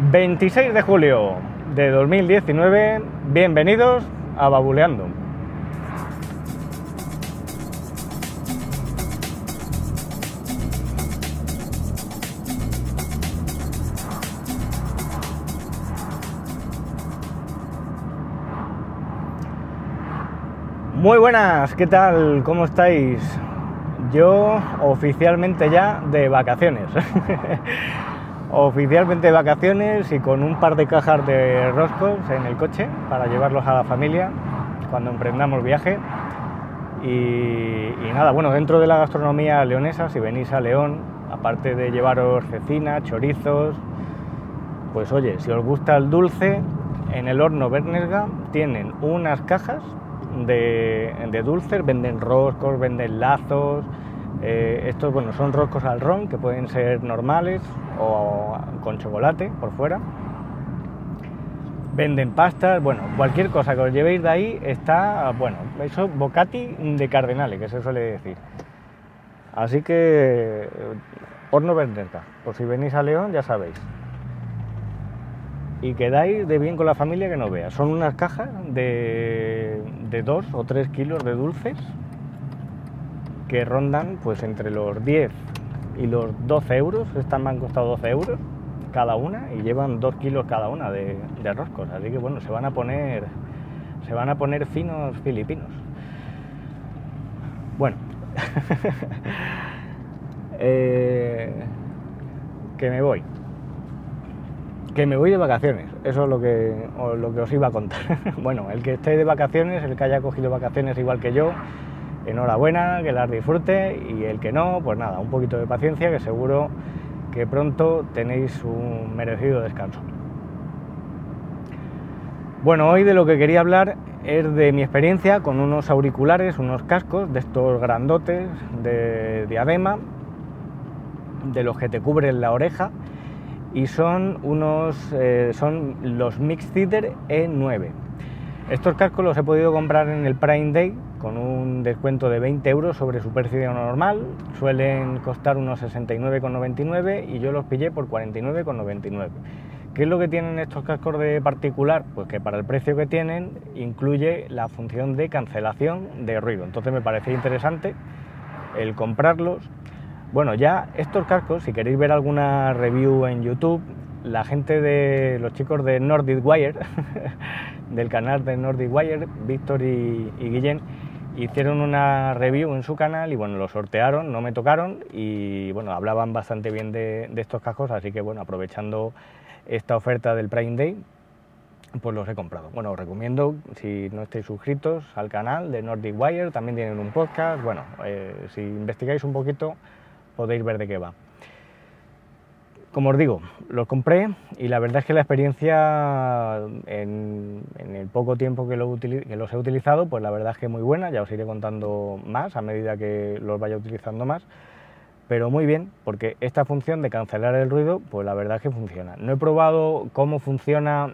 26 de julio de 2019, bienvenidos a Babuleando. Muy buenas, ¿qué tal? ¿Cómo estáis? Yo oficialmente ya de vacaciones. oficialmente de vacaciones y con un par de cajas de roscos en el coche para llevarlos a la familia cuando emprendamos viaje. Y, nada, bueno, dentro de la gastronomía leonesa, si venís a León, aparte de llevaros cecina, chorizos, pues oye, si os gusta el dulce, en el horno Bernesga tienen unas cajas de, de dulces, venden roscos, venden lazos, eh, estos bueno, son roscos al ron que pueden ser normales o con chocolate por fuera. Venden pastas, bueno, cualquier cosa que os llevéis de ahí está, bueno, eso bocati de cardenales, que se suele decir. Así que horno venderca, por si venís a León ya sabéis. Y quedáis de bien con la familia que no vea. Son unas cajas de, de 2 o 3 kilos de dulces que rondan pues entre los 10 y los 12 euros, estas me han costado 12 euros cada una y llevan 2 kilos cada una de, roscos, así que bueno, se van a poner se van a poner finos filipinos. Bueno, eh, que me voy. Que me voy de vacaciones, eso es lo que, lo que os iba a contar. bueno, el que esté de vacaciones, el que haya cogido vacaciones igual que yo, enhorabuena, que las disfrute y el que no, pues nada, un poquito de paciencia que seguro que pronto tenéis un merecido descanso. Bueno, hoy de lo que quería hablar es de mi experiencia con unos auriculares, unos cascos de estos grandotes de diadema, de los que te cubren la oreja, y son unos, eh, son los Mix Theater E9. Estos cascos los he podido comprar en el Prime Day con un descuento de 20 euros sobre su precio normal. Suelen costar unos 69,99 y yo los pillé por 49,99. ¿Qué es lo que tienen estos cascos de particular? Pues que para el precio que tienen incluye la función de cancelación de ruido. Entonces me parecía interesante el comprarlos. Bueno, ya estos cascos, si queréis ver alguna review en YouTube, la gente de los chicos de Nordic Wire del canal de Nordic Wire, Víctor y, Guillén, hicieron una review en su canal y bueno, lo sortearon, no me tocaron y bueno, hablaban bastante bien de, estos cascos, así que bueno, aprovechando esta oferta del Prime Day, pues los he comprado. Bueno, os recomiendo, si no estáis suscritos al canal de Nordic Wire, también tienen un podcast, bueno, eh, si investigáis un poquito podéis ver de qué va como os digo, los compré y la verdad es que la experiencia en, el poco tiempo que, los he utilizado, pues la verdad es que muy buena, ya os iré contando más a medida que los vaya utilizando más, pero muy bien, porque esta función de cancelar el ruido, pues la verdad es que funciona. No he probado cómo funciona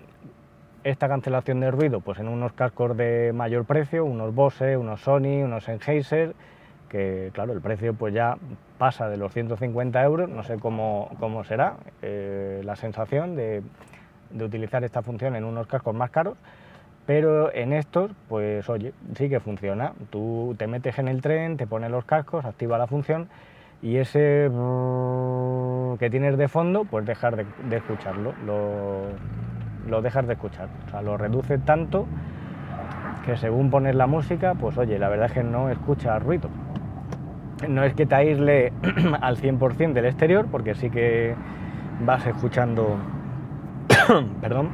esta cancelación de ruido, pues en unos cascos de mayor precio, unos Bose, unos Sony, unos Sennheiser, que claro, el precio pues ya pasa de los 150 euros, no sé cómo, será eh, la sensación de, utilizar esta función en unos cascos más caros, pero en estos, pues oye, sí que funciona. Tú te metes en el tren, te pones los cascos, activa la función y ese que tienes de fondo, pues dejar de, escucharlo, lo, lo, dejas de escuchar, o sea, lo reduce tanto que según pones la música, pues oye, la verdad es que no escucha ruido no es que te aísle al 100% del exterior, porque sí que vas escuchando, perdón,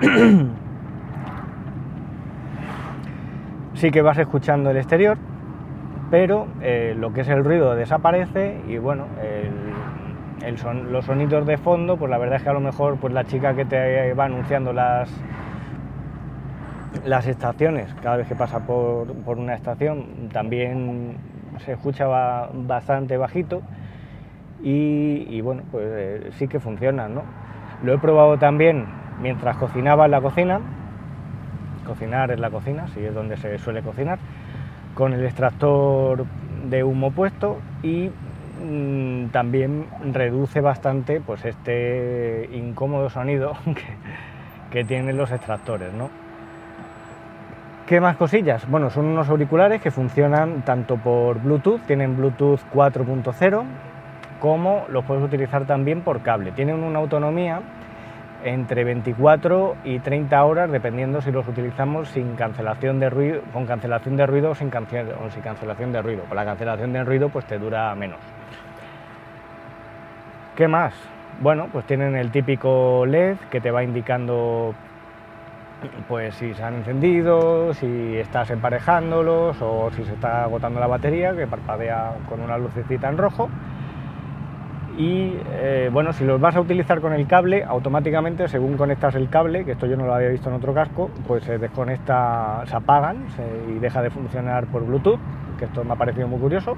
sí que vas escuchando el exterior, pero eh, lo que es el ruido desaparece y bueno, los sonidos de fondo, pues la verdad es que a lo mejor pues la chica que te va anunciando las las estaciones, cada vez que pasa por, una estación, también se escucha bastante bajito y, bueno, pues eh, sí que funciona, ¿no? Lo he probado también mientras cocinaba en la cocina, cocinar en la cocina, si es donde se suele cocinar, con el extractor de humo puesto y mm, también reduce bastante pues este incómodo sonido que, que tienen los extractores, ¿no? ¿Qué más cosillas? Bueno, son unos auriculares que funcionan tanto por Bluetooth, tienen Bluetooth 4.0, como los puedes utilizar también por cable. Tienen una autonomía entre 24 y 30 horas, dependiendo si los utilizamos sin cancelación de ruido, con cancelación de ruido o sin, cancelación de ruido. Con la cancelación de ruido pues te dura menos. ¿Qué más? Bueno, pues tienen el típico LED que te va indicando pues si se han encendido, si estás emparejándolos o si se está agotando la batería, que parpadea con una lucecita en rojo. Y eh, bueno, si los vas a utilizar con el cable, automáticamente según conectas el cable, que esto yo no lo había visto en otro casco, pues se desconecta, se apagan y deja de funcionar por Bluetooth, que esto me ha parecido muy curioso.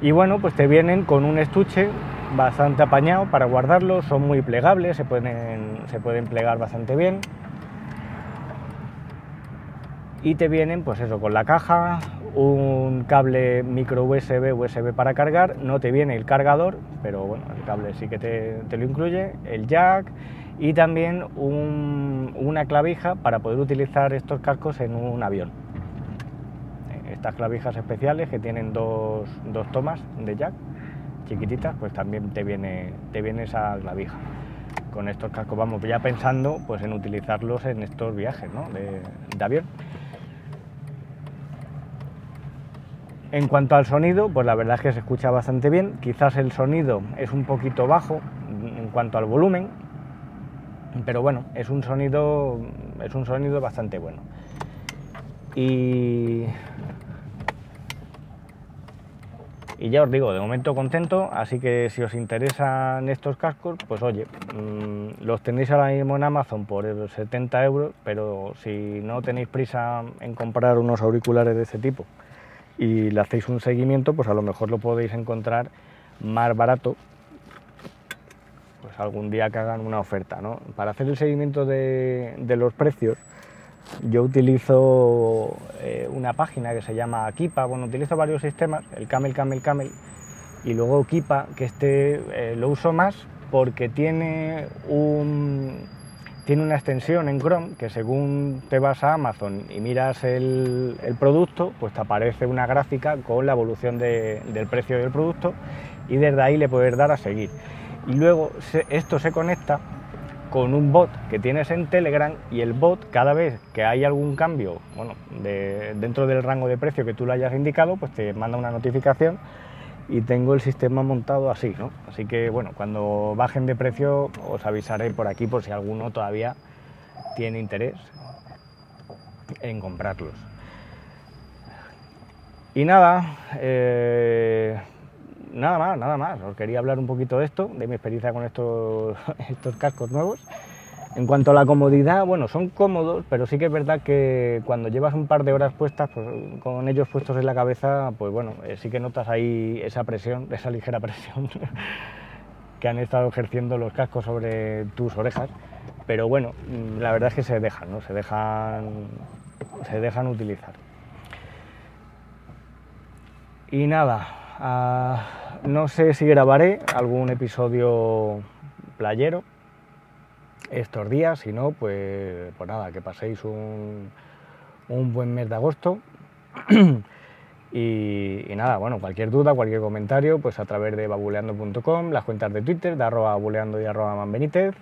Y bueno, pues te vienen con un estuche bastante apañado para guardarlos, son muy plegables, se pueden, se pueden plegar bastante bien. Y te vienen, pues eso, con la caja, un cable micro USB, USB para cargar, no te viene el cargador, pero bueno, el cable sí que te, lo incluye, el jack y también una clavija para poder utilizar estos cascos en un avión. Estas clavijas especiales que tienen dos, dos tomas de jack chiquititas, pues también te viene, te viene esa clavija. Con estos cascos vamos ya pensando pues, en utilizarlos en estos viajes de, avión. En cuanto al sonido, pues la verdad es que se escucha bastante bien. Quizás el sonido es un poquito bajo en cuanto al volumen, pero bueno, es un sonido, es un sonido bastante bueno. Y y ya os digo, de momento contento, así que si os interesan estos cascos, pues oye, mm, los tenéis ahora mismo en Amazon por 70 euros, pero si no tenéis prisa en comprar unos auriculares de ese tipo y le hacéis un seguimiento, pues a lo mejor lo podéis encontrar más barato, pues algún día que hagan una oferta, ¿no? Para hacer el seguimiento de, de los precios, yo utilizo eh, una página que se llama Kipa, bueno, utilizo varios sistemas, el Camel, Camel, Camel, y luego Kipa, que este eh, lo uso más porque tiene, un, tiene una extensión en Chrome que según te vas a Amazon y miras el, producto, pues te aparece una gráfica con la evolución del precio del producto y desde ahí le puedes dar a seguir. Y luego esto se conecta con un bot que tienes en Telegram y el bot cada vez que hay algún cambio bueno, dentro del rango de precio que tú le hayas indicado, pues te manda una notificación y tengo el sistema montado así, ¿no? Así que bueno, cuando bajen de precio os avisaré por aquí por si alguno todavía tiene interés en comprarlos. Y nada, eh, nada más, nada más. Os quería hablar un poquito de esto, de mi experiencia con estos, estos cascos nuevos. En cuanto a la comodidad, bueno, son cómodos, pero sí que es verdad que cuando llevas un par de horas puestas, pues, con ellos puestos en la cabeza, pues bueno, eh, sí que notas ahí esa presión, esa ligera presión que han estado ejerciendo los cascos sobre tus orejas. Pero bueno, mm, la verdad es que se dejan, ¿no? Se dejan, se dejan utilizar. Y nada, ah, no sé si grabaré algún episodio playero estos días, si no, pues, pues nada, que paséis un, buen mes de agosto. y, nada, bueno, cualquier duda, cualquier comentario, pues a través de babuleando.com, las cuentas de Twitter, de arroba babuleando y arroba manbenítez.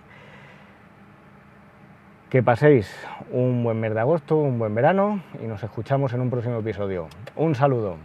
Que paséis un buen mes de agosto, un buen verano y nos escuchamos en un próximo episodio. Un saludo.